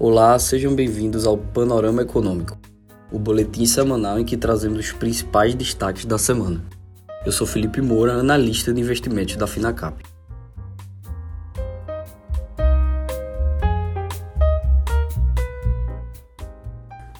Olá, sejam bem-vindos ao Panorama Econômico, o boletim semanal em que trazemos os principais destaques da semana. Eu sou Felipe Moura, analista de investimentos da Finacap.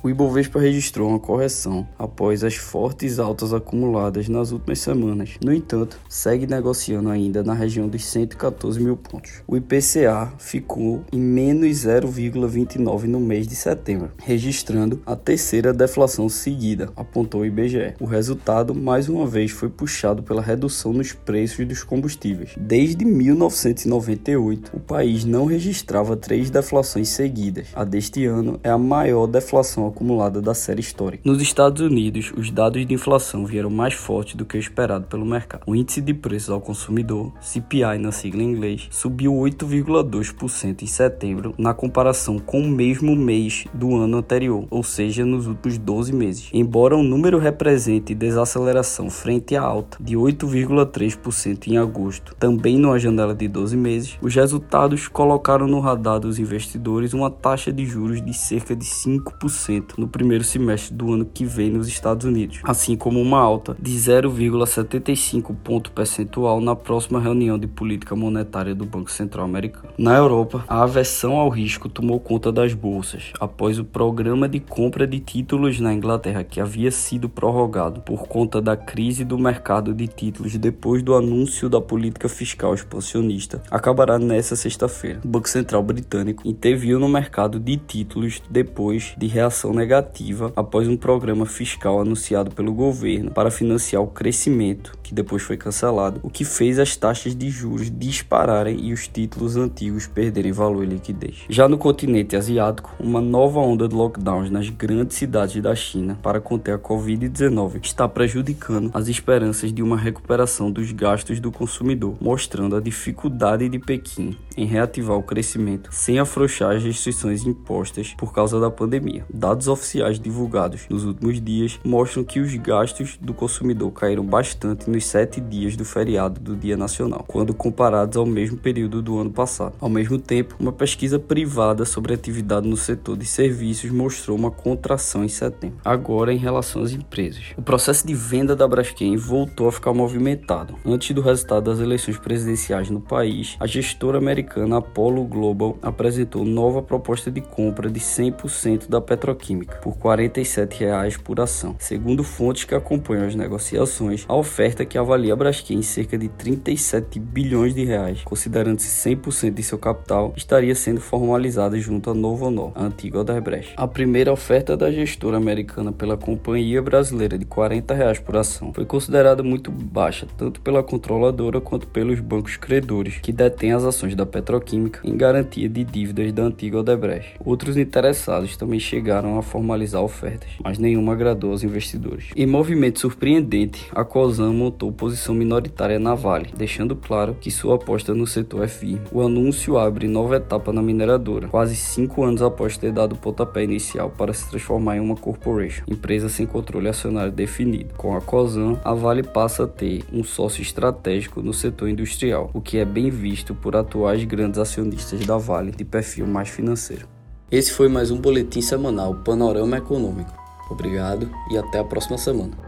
O Ibovespa registrou uma correção após as fortes altas acumuladas nas últimas semanas. No entanto, segue negociando ainda na região dos 114 mil pontos. O IPCA ficou em menos 0,29 no mês de setembro, registrando a terceira deflação seguida, apontou o IBGE. O resultado, mais uma vez, foi puxado pela redução nos preços dos combustíveis. Desde 1998, o país não registrava três deflações seguidas. A deste ano é a maior deflação acumulada da série histórica. Nos Estados Unidos, os dados de inflação vieram mais fortes do que o esperado pelo mercado. O índice de preços ao consumidor, CPI na sigla em inglês, subiu 8,2% em setembro na comparação com o mesmo mês do ano anterior, ou seja, nos últimos 12 meses. Embora o número represente desaceleração frente à alta de 8,3% em agosto, também numa janela de 12 meses, os resultados colocaram no radar dos investidores uma taxa de juros de cerca de 5% no primeiro semestre do ano que vem nos Estados Unidos, assim como uma alta de 0,75 ponto percentual na próxima reunião de política monetária do Banco Central Americano. Na Europa, a aversão ao risco tomou conta das bolsas após o programa de compra de títulos na Inglaterra que havia sido prorrogado por conta da crise do mercado de títulos depois do anúncio da política fiscal expansionista acabará nesta sexta-feira. O Banco Central britânico interviu no mercado de títulos depois de reação negativa após um programa fiscal anunciado pelo governo para financiar o crescimento, que depois foi cancelado, o que fez as taxas de juros dispararem e os títulos antigos perderem valor e liquidez. Já no continente asiático, uma nova onda de lockdowns nas grandes cidades da China para conter a Covid-19 está prejudicando as esperanças de uma recuperação dos gastos do consumidor, mostrando a dificuldade de Pequim em reativar o crescimento sem afrouxar as restrições impostas por causa da pandemia. Dados dados oficiais divulgados nos últimos dias mostram que os gastos do consumidor caíram bastante nos sete dias do feriado do Dia Nacional, quando comparados ao mesmo período do ano passado. Ao mesmo tempo, uma pesquisa privada sobre atividade no setor de serviços mostrou uma contração em setembro. Agora, em relação às empresas, o processo de venda da Braskem voltou a ficar movimentado. Antes do resultado das eleições presidenciais no país, a gestora americana Apollo Global apresentou nova proposta de compra de 100% da Petroquímica Química por R$ 47,00 por ação. Segundo fontes que acompanham as negociações, a oferta que avalia a Braskem em cerca de 37 bilhões de reais, considerando-se 100% de seu capital, estaria sendo formalizada junto à Novo Honor, a antiga Odebrecht. A primeira oferta da gestora americana pela companhia brasileira de 40 reais por ação foi considerada muito baixa, tanto pela controladora quanto pelos bancos credores, que detêm as ações da petroquímica em garantia de dívidas da antiga Odebrecht. Outros interessados também chegaram a formalizar ofertas, mas nenhuma agradou aos investidores. Em movimento surpreendente, a Cosan montou posição minoritária na Vale, deixando claro que sua aposta no setor é firme. O anúncio abre nova etapa na mineradora, quase cinco anos após ter dado o pontapé inicial para se transformar em uma corporation, empresa sem controle acionário definido. Com a Cosan, a Vale passa a ter um sócio estratégico no setor industrial, o que é bem visto por atuais grandes acionistas da Vale de perfil mais financeiro. Esse foi mais um boletim semanal Panorama Econômico. Obrigado e até a próxima semana.